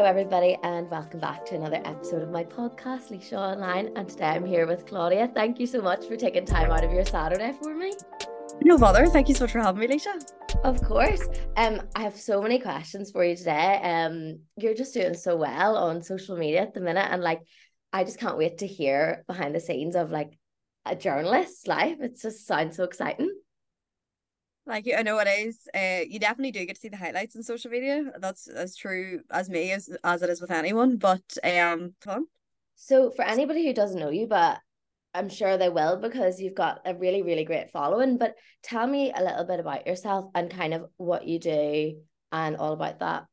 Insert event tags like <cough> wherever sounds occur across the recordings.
Hello, everybody, and welcome back to another episode of my podcast, Laoise Online. And today I'm here with Claudia. Thank you so much for taking time out of your Saturday for me. No bother. Thank you so much for having me, Laoise. Of course. Um, I have so many questions for you today. Um, you're just doing so well on social media at the minute, and like, I just can't wait to hear behind the scenes of like a journalist's life. It just sounds so exciting. Like I know it is. Uh, you definitely do get to see the highlights in social media. That's as true as me as as it is with anyone. But um, fun. So for anybody who doesn't know you, but I'm sure they will because you've got a really really great following. But tell me a little bit about yourself and kind of what you do and all about that.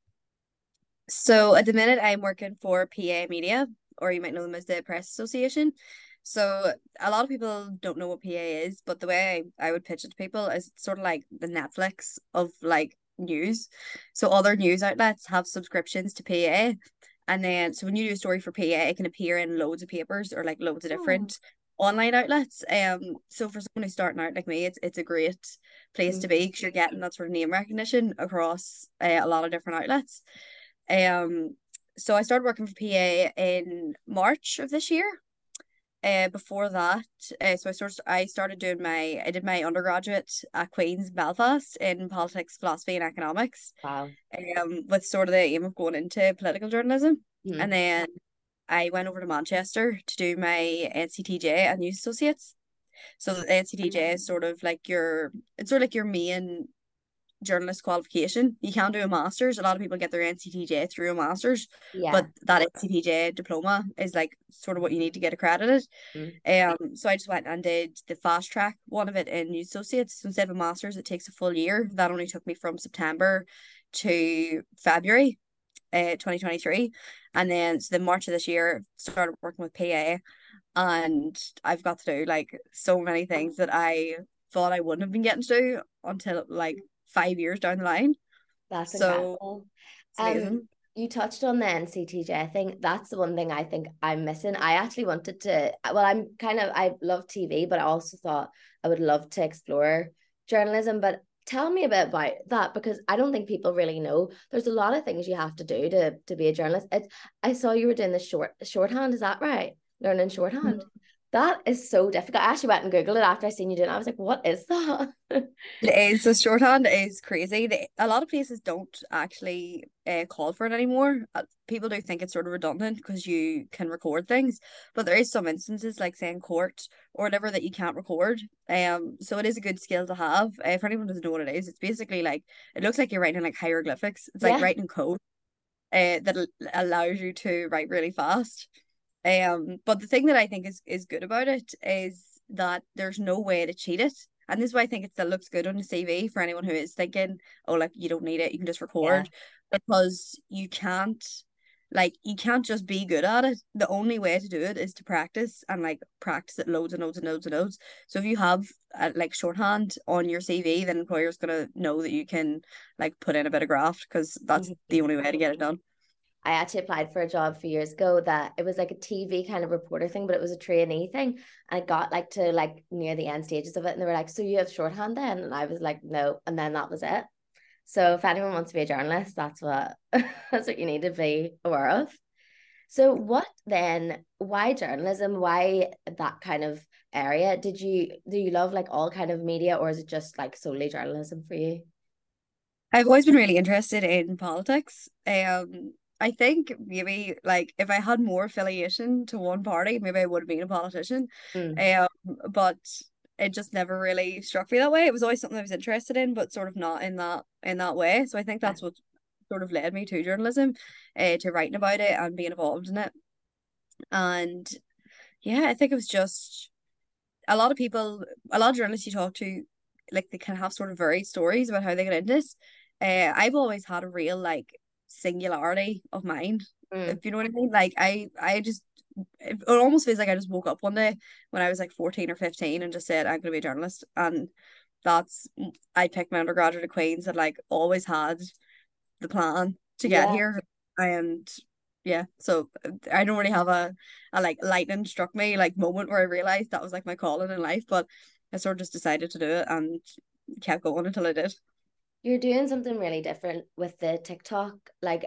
So at the minute, I'm working for PA Media, or you might know them as the Press Association. So a lot of people don't know what PA is, but the way I, I would pitch it to people is sort of like the Netflix of like news. So other news outlets have subscriptions to PA. And then so when you do a story for PA, it can appear in loads of papers or like loads of different oh. online outlets. Um so for someone who's starting out like me, it's it's a great place mm-hmm. to be because you're getting that sort of name recognition across uh, a lot of different outlets. Um so I started working for PA in March of this year uh, before that, uh, so I started I started doing my I did my undergraduate at Queen's Belfast in politics, philosophy, and economics. Wow. Um, with sort of the aim of going into political journalism, mm. and then I went over to Manchester to do my NCTJ and News Associates. So the NCTJ is sort of like your it's sort of like your main journalist qualification. You can do a master's. A lot of people get their NCTJ through a master's, yeah. but that NCTJ diploma is like sort of what you need to get accredited. Mm. Um, so I just went and did the fast track one of it in News Associates. So instead of a master's, it takes a full year. That only took me from September to February, uh, twenty twenty three, and then so the March of this year started working with PA, and I've got to do like so many things that I thought I wouldn't have been getting to do until like five years down the line. That's so um, you touched on the NCTJ. I think that's the one thing I think I'm missing. I actually wanted to. Well, I'm kind of I love TV, but I also thought I would love to explore journalism. But tell me a bit about that because I don't think people really know. There's a lot of things you have to do to to be a journalist. It's I saw you were doing the short shorthand. Is that right? Learning shorthand. That is so difficult. I actually went and Googled it after I seen you doing it. I was like, what is that? it <laughs> is. So shorthand is crazy. They, a lot of places don't actually uh, call for it anymore. Uh, people do think it's sort of redundant because you can record things, but there is some instances like saying court or whatever that you can't record. Um, so it is a good skill to have. Uh, if anyone doesn't know what it is, it's basically like it looks like you're writing like hieroglyphics. It's like yeah. writing code uh, that allows you to write really fast. Um, but the thing that I think is is good about it is that there's no way to cheat it. And this is why I think it still looks good on the CV for anyone who is thinking, oh, like you don't need it, you can just record. Yeah. Because you can't like you can't just be good at it. The only way to do it is to practice and like practice it loads and loads and loads and loads. So if you have uh, like shorthand on your CV, then employer's gonna know that you can like put in a bit of graft because that's mm-hmm. the only way to get it done. I actually applied for a job a few years ago that it was like a TV kind of reporter thing, but it was a trainee thing. And I got like to like near the end stages of it, and they were like, "So you have shorthand then?" And I was like, "No," and then that was it. So if anyone wants to be a journalist, that's what <laughs> that's what you need to be aware of. So what then? Why journalism? Why that kind of area? Did you do you love like all kind of media, or is it just like solely journalism for you? I've always been really interested in politics. Um, I think maybe like if I had more affiliation to one party, maybe I would have been a politician. Mm. Um, but it just never really struck me that way. It was always something I was interested in, but sort of not in that in that way. So I think that's what sort of led me to journalism, uh, to writing about it and being involved in it. And yeah, I think it was just a lot of people, a lot of journalists you talk to, like they can have sort of varied stories about how they got into this. Uh, I've always had a real like singularity of mind. Mm. If you know what I mean. Like I I just it almost feels like I just woke up one day when I was like 14 or 15 and just said I'm gonna be a journalist and that's I picked my undergraduate at Queen's that like always had the plan to get yeah. here and yeah so I don't really have a, a like lightning struck me like moment where I realized that was like my calling in life but I sort of just decided to do it and kept going until I did you're doing something really different with the TikTok. Like,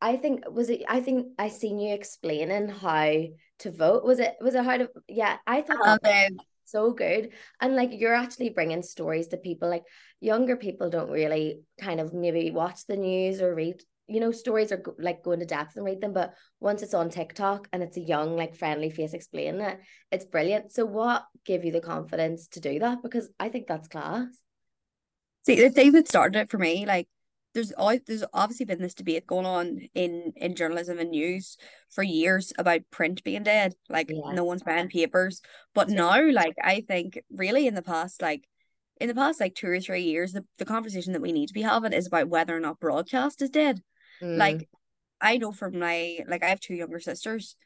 I think was it I think I seen you explaining how to vote. Was it was it how to yeah, I thought that was so good. And like you're actually bringing stories to people like younger people don't really kind of maybe watch the news or read you know stories are like going to depth and read them but once it's on tiktok and it's a young like friendly face explaining it it's brilliant so what gave you the confidence to do that because i think that's class see the thing that started it for me like there's there's obviously been this debate going on in in journalism and news for years about print being dead like yeah. no one's buying papers but now like i think really in the past like in the past like two or three years the, the conversation that we need to be having is about whether or not broadcast is dead mm. like i know from my like i have two younger sisters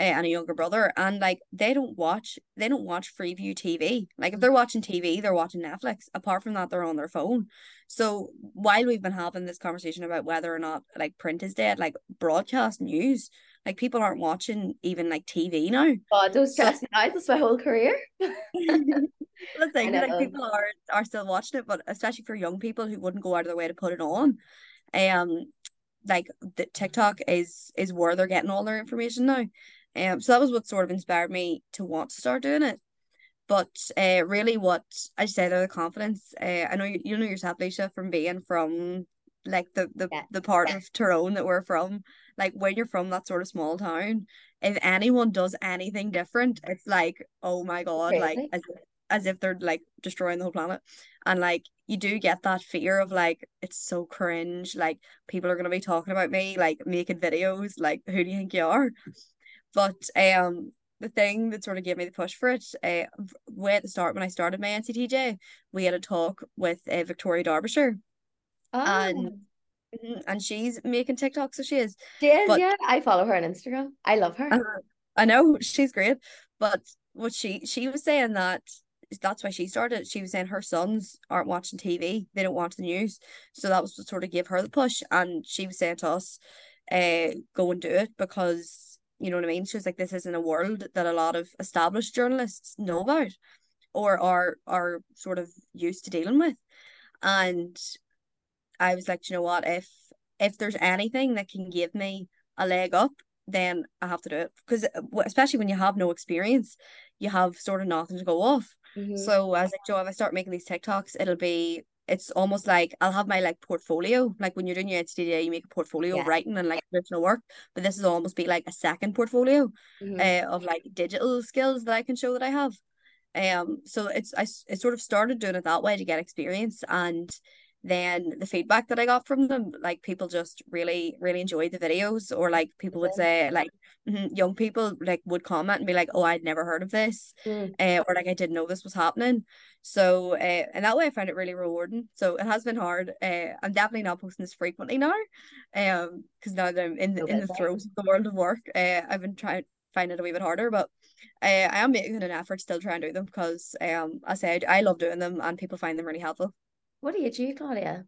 and a younger brother and like they don't watch they don't watch freeview tv like if they're watching tv they're watching netflix apart from that they're on their phone. So while we've been having this conversation about whether or not like print is dead like broadcast news like people aren't watching even like tv now. Oh those so, out that's my whole career. <laughs> Let's say like people are are still watching it but especially for young people who wouldn't go out of their way to put it on um like the TikTok is is where they're getting all their information now. Um, so that was what sort of inspired me to want to start doing it. But uh, really, what I say there, the confidence. Uh, I know you, you know yourself, Laoise, from being from like the the, yeah. the part yeah. of Tyrone that we're from. Like when you're from that sort of small town, if anyone does anything different, it's like, oh my god, Crazy. like as as if they're like destroying the whole planet. And like you do get that fear of like it's so cringe, like people are gonna be talking about me, like making videos, like who do you think you are? But um the thing that sort of gave me the push for it, uh, way at the start when I started my NCTJ, we had a talk with uh, Victoria Derbyshire. Oh. And mm-hmm, and she's making TikTok, so she is. She is, but, yeah. I follow her on Instagram. I love her. Uh, I know she's great, but what she she was saying that that's why she started. She was saying her sons aren't watching TV; they don't watch the news, so that was what sort of gave her the push. And she was saying to us, "Uh, go and do it because you know what I mean." She was like, "This isn't a world that a lot of established journalists know about, or are are sort of used to dealing with." And I was like, you know what? If if there's anything that can give me a leg up, then I have to do it because especially when you have no experience, you have sort of nothing to go off. Mm-hmm. So I was like, Joe, if I start making these TikToks, it'll be it's almost like I'll have my like portfolio. Like when you're doing your HDDA, you make a portfolio yeah. writing and like original work. But this is almost be like a second portfolio mm-hmm. uh, of like digital skills that I can show that I have. Um, so it's I it sort of started doing it that way to get experience and then the feedback that I got from them, like people just really, really enjoyed the videos, or like people would say, like mm-hmm, young people like would comment and be like, "Oh, I'd never heard of this," mm. uh, or like I didn't know this was happening. So, uh, and that way I found it really rewarding. So it has been hard. Uh, I'm definitely not posting this frequently now, um, because now that I'm in the, in the throes of the world of work, uh, I've been trying to find it a wee bit harder, but uh, I am making an effort still trying to do them because um, I said I love doing them and people find them really helpful. What age are you, Claudia?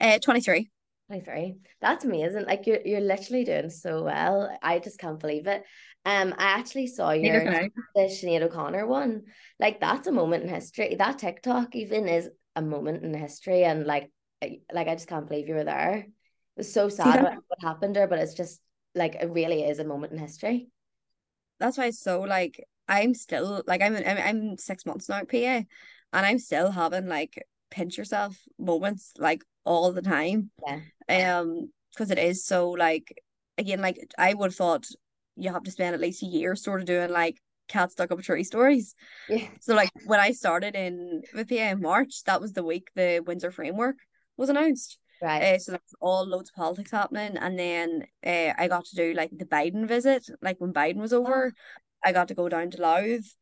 Uh, 23. 23. That's amazing. Like you're you're literally doing so well. I just can't believe it. Um, I actually saw your the Sinead O'Connor one. Like that's a moment in history. That TikTok even is a moment in history, and like, like I just can't believe you were there. It was so sad what, what happened there, but it's just like it really is a moment in history. That's why it's so like I'm still like I'm I'm, I'm six months now at PA, and I'm still having like pinch yourself moments like all the time. Yeah. Um, because it is so like again, like I would have thought you have to spend at least a year sort of doing like cat stuck up tree stories. Yeah. So like when I started in with PA in March, that was the week the Windsor framework was announced. Right. Uh, so that's all loads of politics happening, and then uh, I got to do like the Biden visit, like when Biden was over, oh. I got to go down to Louth,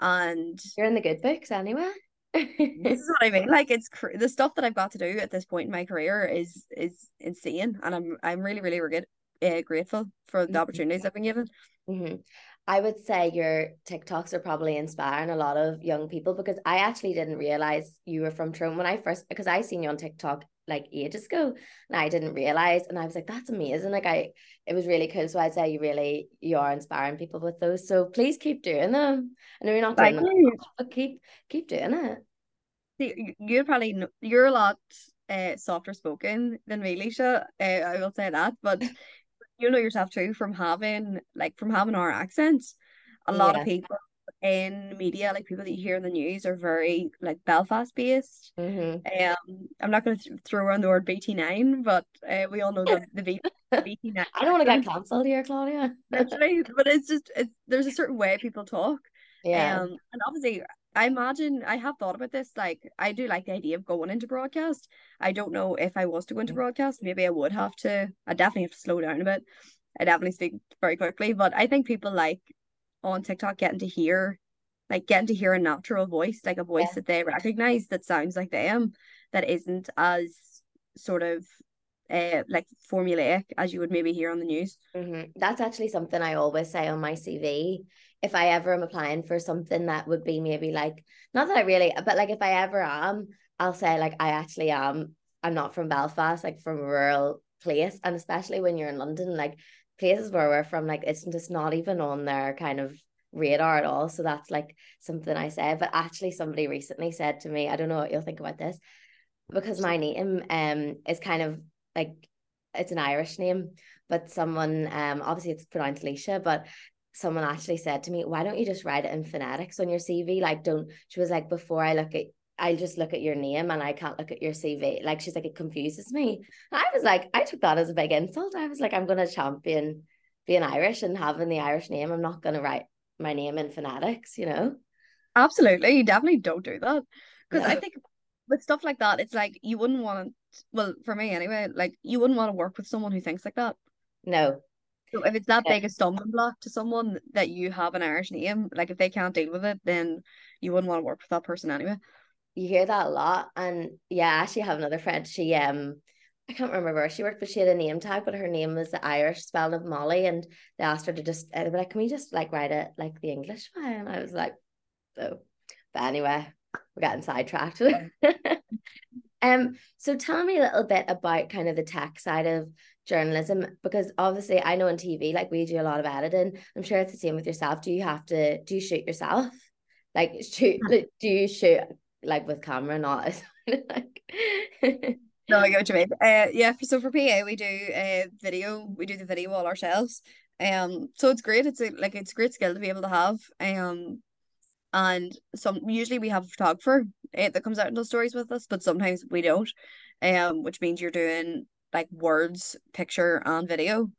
and you're in the good books anyway this is what I mean. Like it's cr- the stuff that I've got to do at this point in my career is is insane, and I'm I'm really really regret, uh, grateful for the mm-hmm. opportunities I've been given. Mm-hmm. I would say your TikToks are probably inspiring a lot of young people because I actually didn't realize you were from Tyrone when I first because I seen you on TikTok like ages ago and I didn't realize and I was like that's amazing like I it was really cool so I'd say you really you are inspiring people with those so please keep doing them I know you're not doing them <laughs> but keep keep doing it you're probably you're a lot uh, softer spoken than me, Laoise. Uh, I will say that, but <laughs> you know yourself too from having like from having our accents. A lot yeah. of people in media, like people that you hear in the news, are very like Belfast based. Mm-hmm. Um, I'm not going to th- throw around the word BT9, but uh, we all know the, the B- <laughs> BT9. I don't want to get cancelled here, Claudia. <laughs> That's right, but it's just it's, there's a certain way people talk. Yeah, um, and obviously, I imagine I have thought about this. Like, I do like the idea of going into broadcast. I don't know if I was to go into mm. broadcast, maybe I would have to. I definitely have to slow down a bit. I definitely speak very quickly, but I think people like on TikTok getting to hear like getting to hear a natural voice, like a voice yeah. that they recognize that sounds like them, that isn't as sort of uh like formulaic as you would maybe hear on the news. Mm-hmm. That's actually something I always say on my CV. If I ever am applying for something that would be maybe like not that I really, but like if I ever am, I'll say like I actually am. I'm not from Belfast, like from a rural place, and especially when you're in London, like places where we're from, like it's just not even on their kind of radar at all. So that's like something I said. But actually, somebody recently said to me, I don't know what you'll think about this, because my name um is kind of like it's an Irish name, but someone um obviously it's pronounced Laoise, but someone actually said to me, why don't you just write it in phonetics on your CV? Like, don't. She was like, before I look at I'll just look at your name and I can't look at your CV. Like she's like, it confuses me. I was like, I took that as a big insult. I was like, I'm gonna champion being Irish and having the Irish name. I'm not gonna write my name in phonetics, you know? Absolutely. You definitely don't do that. Because no. I think with stuff like that, it's like you wouldn't want to well, for me anyway, like you wouldn't want to work with someone who thinks like that. No. So if it's that yeah. big a stumbling block to someone that you have an Irish name, like if they can't deal with it, then you wouldn't want to work with that person anyway you hear that a lot. And yeah, I actually have another friend. She um I can't remember where she worked, but she had a name tag, but her name was the Irish spelling of Molly, and they asked her to just like, can we just like write it like the English way? And I was like, oh, but anyway, we're getting sidetracked. <laughs> um, so tell me a little bit about kind of the tech side of journalism, because obviously I know on TV, like we do a lot of editing. I'm sure it's the same with yourself. Do you have to do you shoot yourself? Like shoot, <laughs> do you shoot like with camera, not <laughs> like. no, I get what you mean. Uh, yeah. So for PA, we do uh video. We do the video all ourselves. Um, so it's great. It's a, like it's a great skill to be able to have. Um, and some usually we have a photographer uh, that comes out and does stories with us, but sometimes we don't. Um, which means you're doing like words, picture, and video.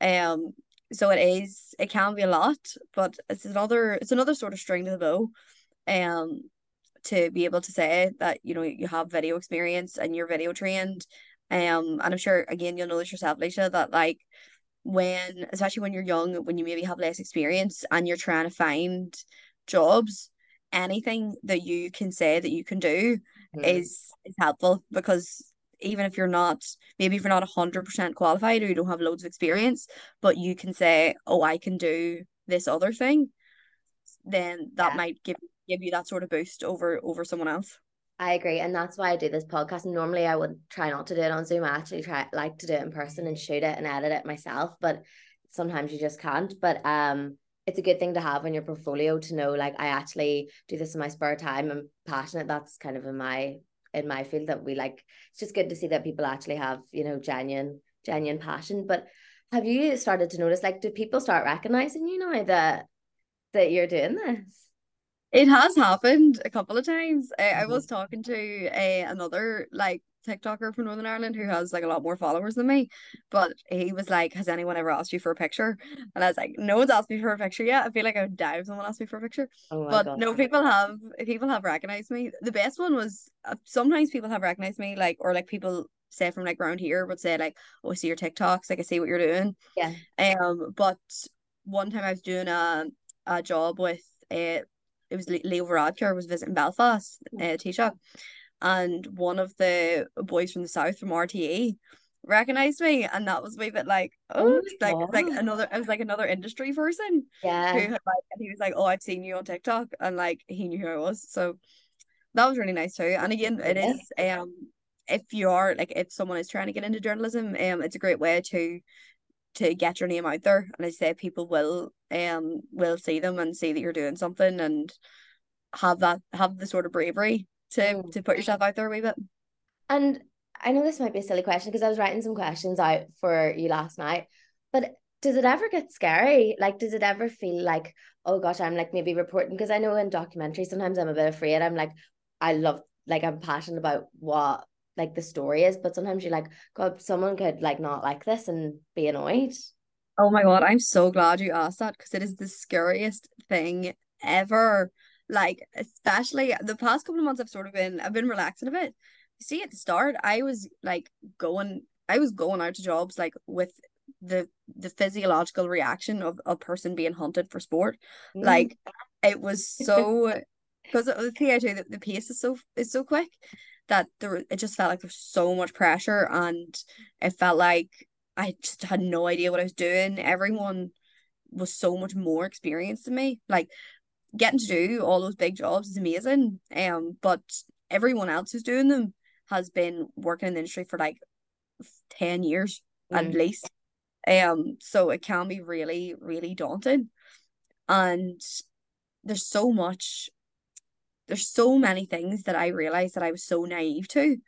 Um, so it is. It can be a lot, but it's another. It's another sort of string to the bow. Um, to be able to say that you know you have video experience and you're video trained um and i'm sure again you'll know this yourself Laoise that like when especially when you're young when you maybe have less experience and you're trying to find jobs anything that you can say that you can do mm. is is helpful because even if you're not maybe if you're not 100% qualified or you don't have loads of experience but you can say oh i can do this other thing then that yeah. might give give you that sort of boost over over someone else. I agree, and that's why I do this podcast. Normally, I would try not to do it on Zoom. I actually try like to do it in person and shoot it and edit it myself, but sometimes you just can't. But um, it's a good thing to have in your portfolio to know, like, I actually do this in my spare time. I'm passionate. That's kind of in my in my field that we like. It's just good to see that people actually have, you know, genuine genuine passion. But have you started to notice, like, do people start recognizing you now that that you're doing this? It has happened a couple of times. Uh, I was mm-hmm. talking to a uh, another like TikToker from Northern Ireland who has like a lot more followers than me, but he was like, "Has anyone ever asked you for a picture?" And I was like, "No one's asked me for a picture yet." I feel like I would die if someone asked me for a picture. Oh but God. no, people have people have recognized me. The best one was uh, sometimes people have recognized me, like or like people say from like around here would say like, "Oh, I see your TikToks, like I see what you're doing." Yeah. Um, but one time I was doing a a job with a it was Leo Varadkar was visiting Belfast, uh, Taoiseach, and one of the boys from the south from RTE recognized me, and that was a wee bit like, oh, oh like God. like another, it was like another industry person. Yeah. Who had like, and he was like, oh, I've seen you on TikTok, and like he knew who I was, so that was really nice too. And again, it yeah. is um if you are like if someone is trying to get into journalism, um, it's a great way to to get your name out there. And I say people will um will see them and see that you're doing something and have that have the sort of bravery to mm. to put yourself out there a wee bit. And I know this might be a silly question because I was writing some questions out for you last night, but does it ever get scary? Like, does it ever feel like, oh gosh, I'm like maybe reporting? Because I know in documentaries, sometimes I'm a bit afraid. I'm like, I love, like, I'm passionate about what like the story is, but sometimes you're like, God, someone could like not like this and be annoyed. Oh my God, I'm so glad you asked that because it is the scariest thing ever. Like, especially the past couple of months, I've sort of been, I've been relaxing a bit. You see, at the start, I was like going, I was going out to jobs like with the the physiological reaction of a person being hunted for sport. Mm. Like, it was so because the thing I do, the, the pace is so is so quick that there it just felt like there was so much pressure and it felt like I just had no idea what I was doing. Everyone was so much more experienced than me. Like getting to do all those big jobs is amazing. Um, but everyone else who's doing them has been working in the industry for like 10 years mm. at least. Um, so it can be really, really daunting. And there's so much there's so many things that I realized that I was so naive to.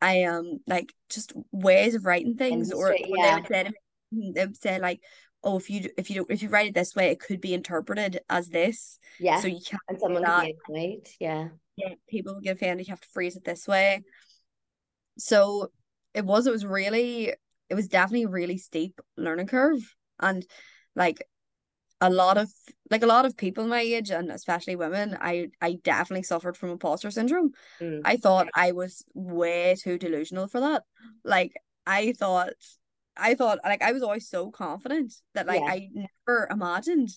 I am um, like just ways of writing things, Industry, or, or yeah. they would say they would say like, oh, if you if you don't if you write it this way, it could be interpreted as this. Yeah. So you can't. And someone can be annoyed. Yeah. Yeah. People will get offended. You have to phrase it this way. So it was. It was really. It was definitely a really steep learning curve, and like a lot of like a lot of people my age and especially women i i definitely suffered from imposter syndrome mm. i thought i was way too delusional for that like i thought i thought like i was always so confident that like yeah. i never imagined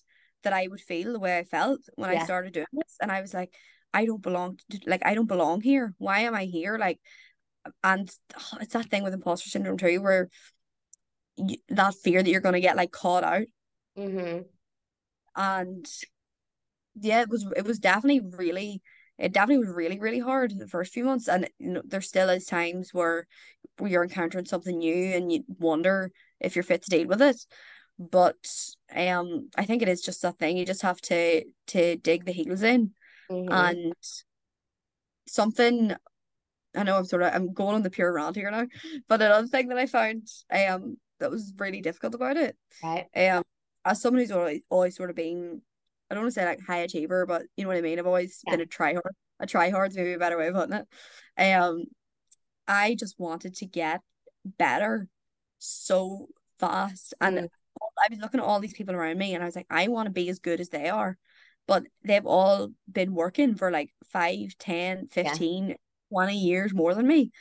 that i would feel the way i felt when yeah. i started doing this and i was like i don't belong to, like i don't belong here why am i here like and oh, it's that thing with imposter syndrome too where you, that fear that you're going to get like caught out mm-hmm and yeah it was it was definitely really it definitely was really really hard the first few months and you know there still is times where where you're encountering something new and you wonder if you're fit to deal with it. But um I think it is just that thing you just have to to dig the heels in. Mm-hmm. and something I know I'm sort of I'm going on the pure rant here now but another thing that I found um that was really difficult about it right. um as someone who's always always sort of been I don't want to say like high achiever, but you know what I mean. I've always yeah. been a try hard. A try hard's maybe a better way of putting it. Um, I just wanted to get better so fast, and mm. I was looking at all these people around me, and I was like, I want to be as good as they are, but they've all been working for like 5, 10, 15, yeah. 20 years more than me.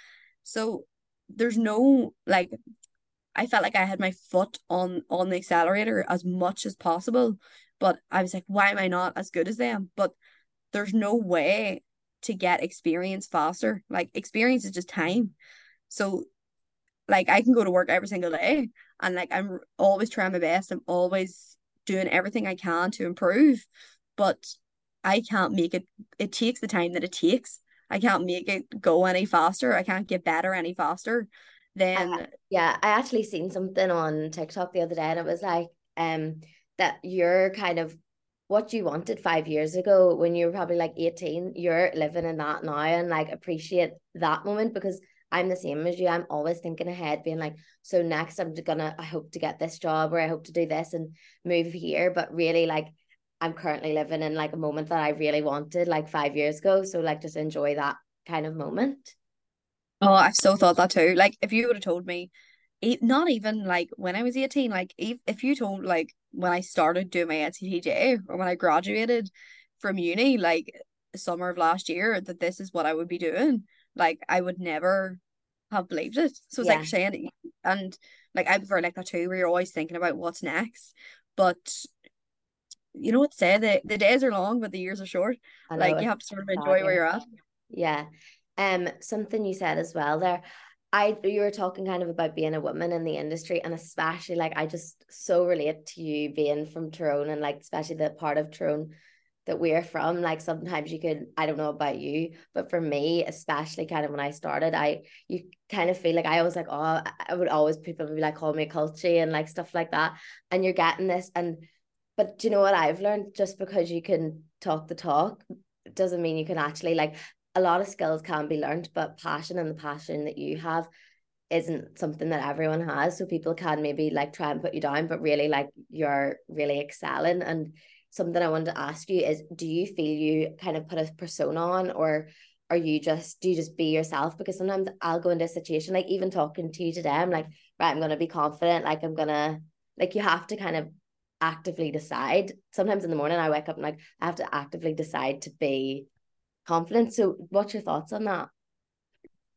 So there's no like I felt like I had my foot on on the accelerator as much as possible, but I was like, why am I not as good as them? But there's no way to get experience faster. Like experience is just time. So like I can go to work every single day and like I'm always trying my best. I'm always doing everything I can to improve, but I can't make it it takes the time that it takes. I can't make it go any faster. I can't get better any faster then yeah i actually seen something on tiktok the other day and it was like um that you're kind of what you wanted five years ago when you were probably like 18 you're living in that now and like appreciate that moment because I'm the same as you. I'm always thinking ahead, being like, so next I'm gonna, I hope to get this job or I hope to do this and move here. But really, like, I'm currently living in like a moment that I really wanted like five years ago. So, like, just enjoy that kind of moment. Oh, I've so thought that too. Like, if you would have told me, not even like when I was 18, like, if, if you told, like, when I started doing my NCTJ or when I graduated from uni, like, summer of last year, that this is what I would be doing, like, I would never have believed it. So it's yeah. like saying, and like, I prefer like that too, where you're always thinking about what's next. But you know what say, the, the days are long, but the years are short. Like, you have to sort of enjoy where you're at. Yeah. Um, something you said as well there. I you were talking kind of about being a woman in the industry, and especially like I just so relate to you being from Tyrone and like especially the part of Tyrone that we're from. Like sometimes you could, I don't know about you, but for me, especially kind of when I started, I you kind of feel like I was like, oh, I would always people would be like call me culty and like stuff like that. And you're getting this and but do you know what I've learned? Just because you can talk the talk doesn't mean you can actually like a lot of skills can be learned, but passion and the passion that you have isn't something that everyone has. So people can maybe like try and put you down, but really like you're really excelling. And something I wanted to ask you is do you feel you kind of put a persona on or are you just do you just be yourself? Because sometimes I'll go into a situation like even talking to you today, I'm like, right, I'm gonna be confident, like I'm gonna like you have to kind of actively decide. Sometimes in the morning I wake up and like I have to actively decide to be confident. So what's your thoughts on that?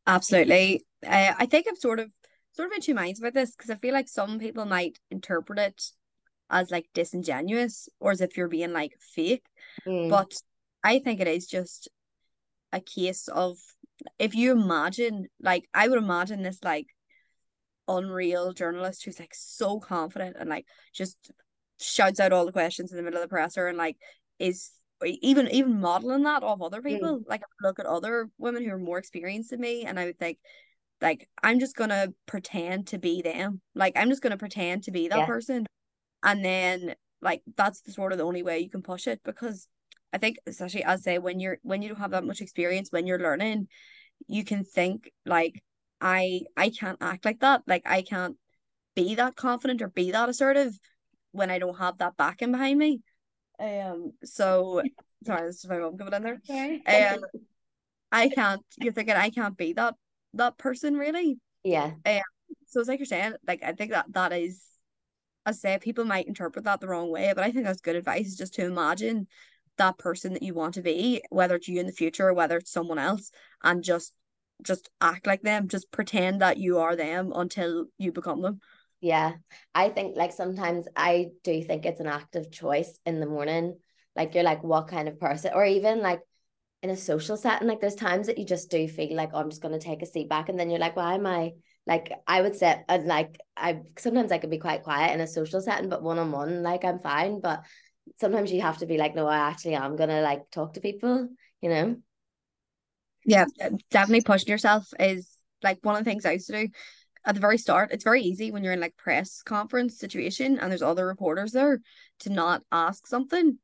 Absolutely. Uh, I think I'm sort of sort of in two minds about this because I feel like some people might interpret it as like disingenuous or as if you're being like fake. Mm. But I think it is just a case of if you imagine like I would imagine this like unreal journalist who's like so confident and like just shouts out all the questions in the middle of the presser and like is even even modeling that off other mm. people. Mm. Like I look at other women who are more experienced than me and I would think like I'm just gonna pretend to be them. Like I'm just gonna pretend to be that yeah. person. And then like that's the sort of the only way you can push it because I think especially as I say when you're when you don't have that much experience when you're learning, you can think like I I can't act like that. Like I can't be that confident or be that assertive when I don't have that backing behind me. Um so sorry, this is my mom coming in there. Okay. Um I can't you're thinking I can't be that that person really. Yeah. Um, so it's like you're saying, like I think that that is I say people might interpret that the wrong way, but I think that's good advice is just to imagine that person that you want to be, whether it's you in the future or whether it's someone else, and just just act like them. Just pretend that you are them until you become them. Yeah. I think like sometimes I do think it's an active choice in the morning. Like you're like, what kind of person? Or even like in a social setting, like there's times that you just do feel like, oh, I'm just gonna take a seat back. And then you're like, why am I like I would say and like I sometimes I can be quite quiet in a social setting, but one on one, like I'm fine. But sometimes you have to be like, no, I actually am gonna like talk to people, you know? Yeah, definitely pushing yourself is like one of the things I used to do at the very start. It's very easy when you're in like press conference situation and there's other reporters there to not ask something.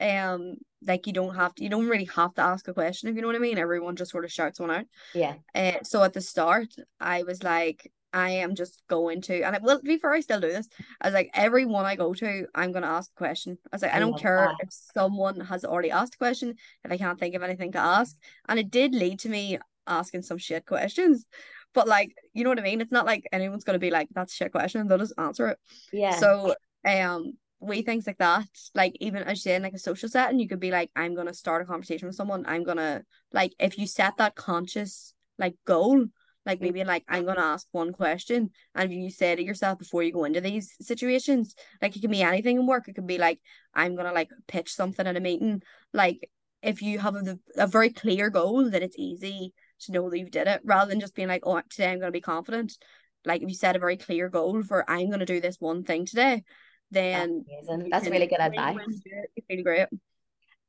Um like you don't have to you don't really have to ask a question if you know what I mean. Everyone just sort of shouts one out. Yeah. Uh, so at the start I was like I am just going to and I well before I still do this, I was like everyone I go to, I'm gonna ask a question. I was like, I, I don't care that. if someone has already asked a question, if I can't think of anything to ask. And it did lead to me asking some shit questions. But like, you know what I mean? It's not like anyone's gonna be like, that's a shit question, they'll just answer it. Yeah. So um we things like that like even as you say in like a social setting you could be like i'm gonna start a conversation with someone i'm gonna like if you set that conscious like goal like maybe like i'm gonna ask one question and you say to yourself before you go into these situations like it can be anything in work it could be like i'm gonna like pitch something at a meeting like if you have a, a very clear goal then it's easy to know that you did it rather than just being like oh today i'm gonna be confident like if you set a very clear goal for i'm gonna do this one thing today then that's, that's really good advice. It's really great.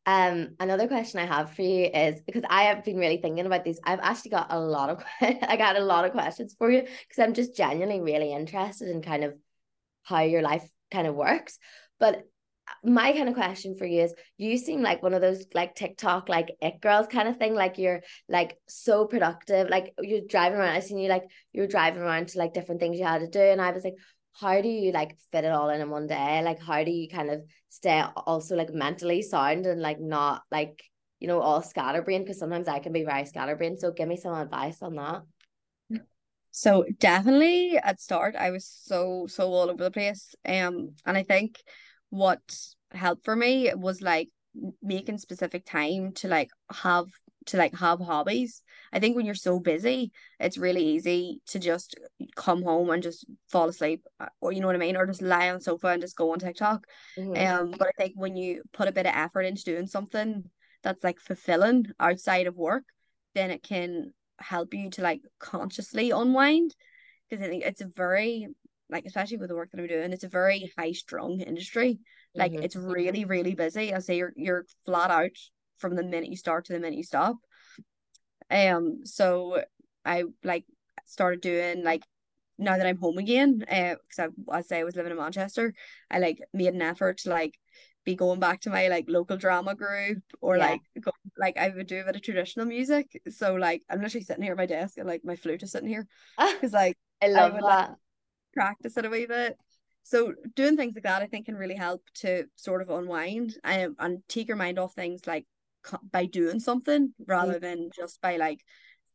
Um, another question I have for you is because I have been really thinking about these. I've actually got a lot of <laughs> I got a lot of questions for you because I'm just genuinely really interested in kind of how your life kind of works. But my kind of question for you is you seem like one of those like TikTok like it girls kind of thing like you're like so productive like you're driving around I seen you like you're driving around to like different things you had to do and I was like how do you like fit it all in in one day? Like how do you kind of stay also like mentally sound and like not like you know all scatterbrain because sometimes I can be very scatterbrain so give me some advice on that. So definitely at start I was so so all over the place um and I think what helped for me was like making specific time to like have to like have hobbies. I think when you're so busy, it's really easy to just come home and just fall asleep, uh, or you know what I mean, or just lie on the sofa and just go on TikTok. Mm-hmm. Um, but I think when you put a bit of effort into doing something that's like fulfilling outside of work, then it can help you to like consciously unwind. Because I think it's a very like especially with the work that I'm doing, it's a very high strung industry. Like mm-hmm. it's really, really busy. I say you're you're flat out from the minute you start to the minute you stop. Um, so I like started doing like now that I'm home again, uh, because I, I say I was living in Manchester, I like made an effort to like be going back to my like local drama group or yeah. like go, like I would do a bit of traditional music. So like I'm literally sitting here at my desk and like my flute is sitting here <laughs> because like I love I would, that. Like, practice it a wee bit. So doing things like that, I think, can really help to sort of unwind and, and take your mind off things like by doing something rather mm-hmm. than just by like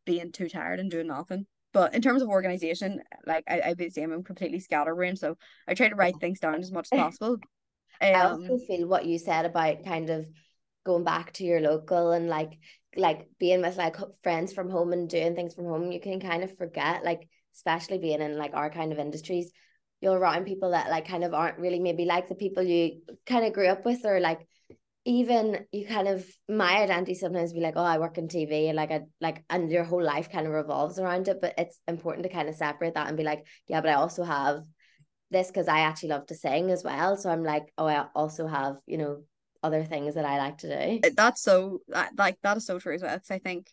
being too tired and doing nothing. But in terms of organization, like I, I've been saying, I'm completely scatterbrained, so I try to write things down as much as <laughs> possible. Um, I also feel what you said about kind of going back to your local and like like being with like friends from home and doing things from home. You can kind of forget, like especially being in like our kind of industries, you're around people that like kind of aren't really maybe like the people you kind of grew up with or like even you kind of my identity sometimes be like oh I work in TV and like I like and your whole life kind of revolves around it but it's important to kind of separate that and be like yeah but I also have this because I actually love to sing as well so I'm like oh I also have you know other things that I like to do. That's so like that is so true as well because I think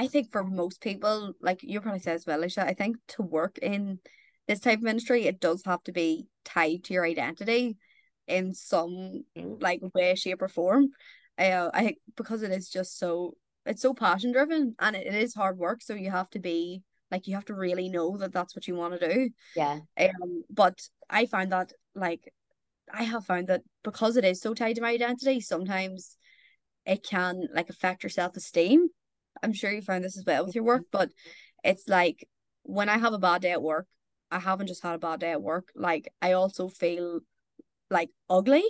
I think for most people like you probably said as well Alicia I think to work in this type of industry it does have to be tied to your identity in some mm. like way, shape, or form. Uh, I think because it is just so it's so passion driven and it, it is hard work. So you have to be like you have to really know that that's what you want to do. Yeah. Um. But I find that like I have found that because it is so tied to my identity, sometimes it can like affect your self esteem. I'm sure you found this as well with your work, but it's like when I have a bad day at work, I haven't just had a bad day at work. Like I also feel like ugly.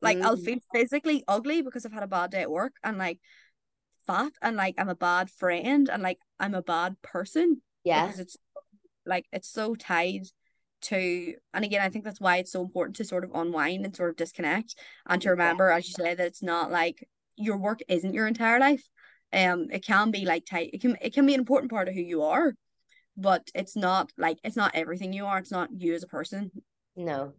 Like mm. I'll feel physically ugly because I've had a bad day at work and like fat and like I'm a bad friend and like I'm a bad person. Yeah. Because it's like it's so tied to and again I think that's why it's so important to sort of unwind and sort of disconnect and to remember yeah. as you say that it's not like your work isn't your entire life. Um it can be like tight it can it can be an important part of who you are, but it's not like it's not everything you are. It's not you as a person. No,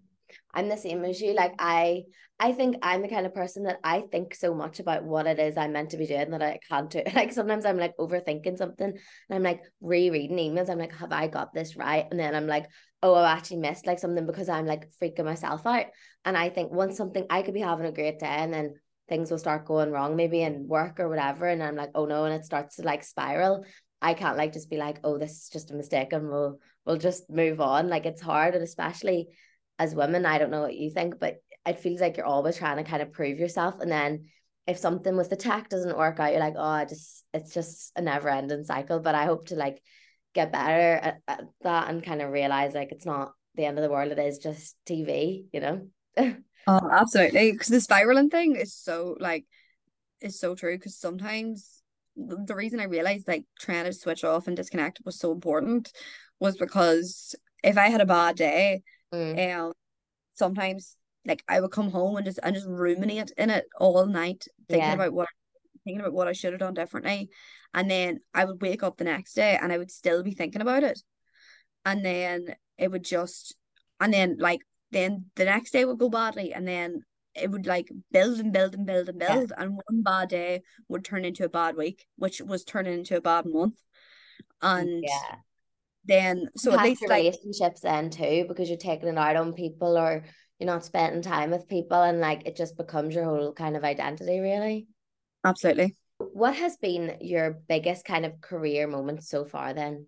I'm the same as you. Like I I think I'm the kind of person that I think so much about what it is I'm meant to be doing that I can't do. <laughs> Like sometimes I'm like overthinking something and I'm like rereading emails. I'm like, have I got this right? And then I'm like, oh, I actually missed like something because I'm like freaking myself out. And I think once something I could be having a great day and then things will start going wrong, maybe in work or whatever. And I'm like, oh no, and it starts to like spiral. I can't like just be like, oh, this is just a mistake and we'll we'll just move on. Like it's hard and especially as women, I don't know what you think, but it feels like you're always trying to kind of prove yourself. And then if something with the tech doesn't work out, you're like, oh, I just it's just a never ending cycle. But I hope to like get better at, at that and kind of realize like it's not the end of the world. It is just TV, you know. <laughs> oh, absolutely. Because the spiraling thing is so like is so true. Because sometimes the reason I realized like trying to switch off and disconnect was so important was because if I had a bad day, Mm. Um, sometimes like I would come home and just and just ruminate in it all night, thinking yeah. about what thinking about what I should have done differently. And then I would wake up the next day and I would still be thinking about it. And then it would just and then like then the next day would go badly and then it would like build and build and build and build yeah. and one bad day would turn into a bad week, which was turning into a bad month. And yeah then so at least relationships then too because you're taking it out on people or you're not spending time with people and like it just becomes your whole kind of identity really absolutely what has been your biggest kind of career moment so far then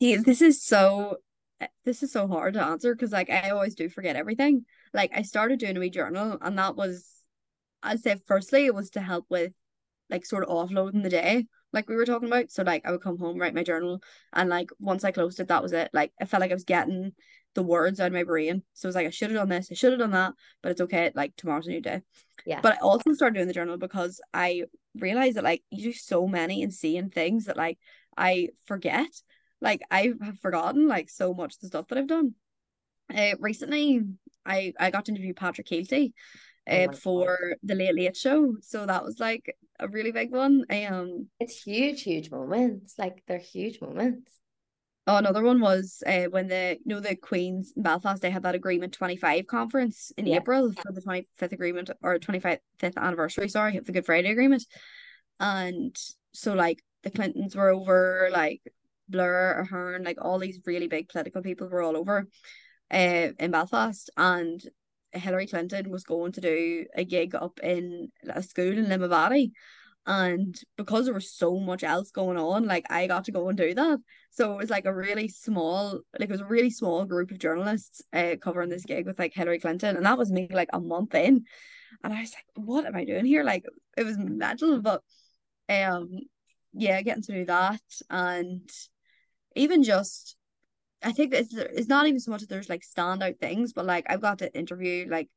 yeah this is so this is so hard to answer because like I always do forget everything like I started doing a wee journal and that was I'd say firstly it was to help with like sort of offloading the day like we were talking about. So like I would come home, write my journal, and like once I closed it, that was it. Like I felt like I was getting the words out of my brain. So it was like I should have done this, I should have done that, but it's okay. Like tomorrow's a new day. Yeah. But I also started doing the journal because I realized that like you do so many insane things that like I forget. Like I have forgotten like so much of the stuff that I've done. Uh, recently I I got to interview Patrick Kielty uh, for the Late Late Show. So that was like a really big one. Um, it's huge, huge moments. Like they're huge moments. Oh, another one was uh, when the you know the Queens in Belfast they had that Agreement Twenty Five conference in yeah. April for the twenty fifth agreement or twenty fifth anniversary. Sorry, of the Good Friday Agreement, and so like the Clintons were over, like Blair, Ahern, like all these really big political people were all over, uh, in Belfast, and Hillary Clinton was going to do a gig up in a school in Limavady. And because there was so much else going on, like I got to go and do that. So it was like a really small, like it was a really small group of journalists uh, covering this gig with like Hillary Clinton. And that was me like a month in. And I was like, what am I doing here? Like it was mental, but um yeah, getting to do that and even just I think it's it's not even so much that there's like standout things, but like I've got to interview like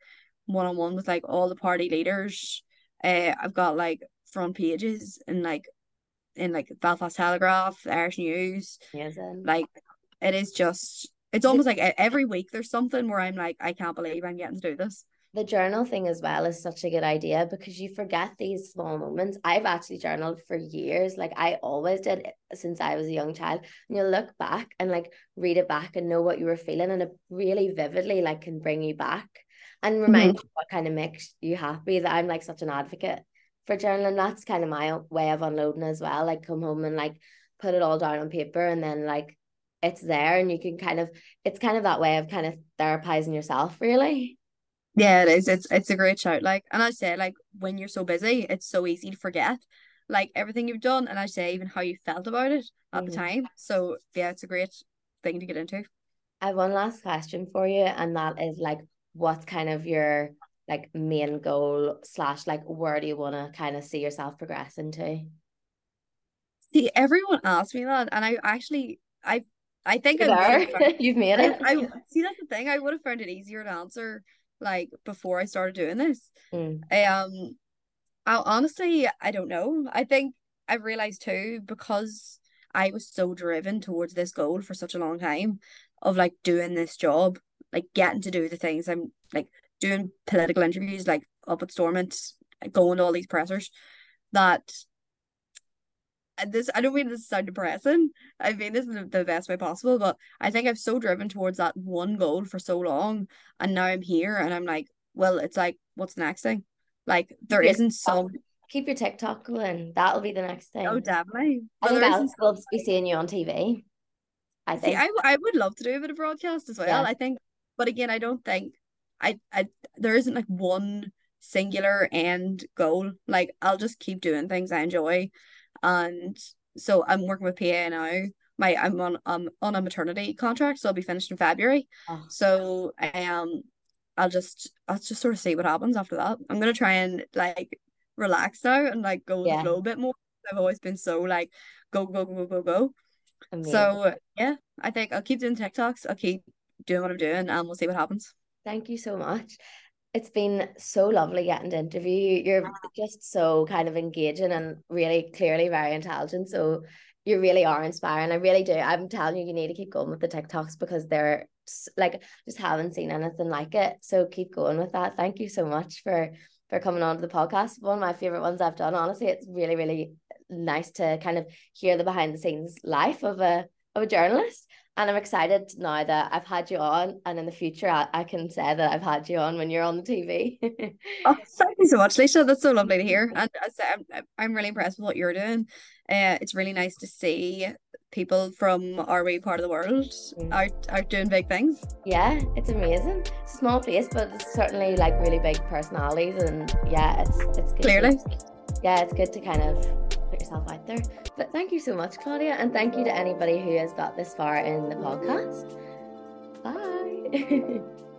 one on one with like all the party leaders. Uh, I've got like front pages and like in like Belfast Telegraph, Irish News. Yes, like it is just it's almost like every week there's something where I'm like, I can't believe I'm getting to do this the journal thing as well is such a good idea because you forget these small moments. I've actually journaled for years. Like I always did since I was a young child. And you look back and like read it back and know what you were feeling and it really vividly like can bring you back and remind mm-hmm. you what kind of makes you happy that I'm like such an advocate for journaling. That's kind of my way of unloading as well. Like come home and like put it all down on paper and then like it's there and you can kind of it's kind of that way of kind of therapizing yourself really. Yeah, it is. It's it's a great shout. Like, and I say, like, when you're so busy, it's so easy to forget, like everything you've done, and I say even how you felt about it at mm. the time. So yeah, it's a great thing to get into. I have one last question for you, and that is like, what's kind of your like main goal slash like where do you want to kind of see yourself progress into? See, everyone asks me that, and I actually I I think I found, <laughs> you've made it. I, I see that's the thing. I would have found it easier to answer like before I started doing this. Mm. Um, I honestly I don't know. I think I've realized too because I was so driven towards this goal for such a long time of like doing this job, like getting to do the things I'm like doing political interviews, like up at Stormont, going to all these pressers, that this I don't mean this to sound depressing. I mean this in the best way possible, but I think I've so driven towards that one goal for so long, and now I'm here, and I'm like, well, it's like, what's the next thing? Like there keep isn't some. Keep your TikTok going. That'll be the next thing. Oh, definitely. I think I'll still be seeing you on TV. I think. See, I I would love to do a bit of broadcast as well. Yeah. I think, but again, I don't think I I there isn't like one singular end goal. Like I'll just keep doing things I enjoy and so I'm working with PA now. My I'm on um on a maternity contract, so I'll be finished in February. Oh. So um I'll just I'll just sort of see what happens after that. I'm gonna try and like relax now and like go yeah. a bit more. I've always been so like go go go go go. Amazing. So yeah, I think I'll keep doing TikToks. I'll keep doing what I'm doing, and we'll see what happens. Thank you so much it's been so lovely getting to interview you. You're ah. just so kind of engaging and really clearly very intelligent. So you really are inspiring. I really do. I'm telling you, you need to keep going with the TikToks because they're like just haven't seen anything like it. So keep going with that. Thank you so much for for coming on to the podcast. One of my favorite ones I've done. Honestly, it's really really nice to kind of hear the behind the scenes life of a of a journalist. And I'm excited now that I've had you on, and in the future, I, I can say that I've had you on when you're on the TV. <laughs> oh, thank you so much, Laoise. That's so lovely to hear. And I'm, I'm really impressed with what you're doing. Uh, it's really nice to see people from our wee part of the world mm. are, are doing big things. Yeah, it's amazing. Small place, but it's certainly like really big personalities, and yeah, it's it's good clearly. To, yeah, it's good to kind of yourself out there. But thank you so much, Claudia. And thank you to anybody who has got this far in the podcast. Bye. <laughs>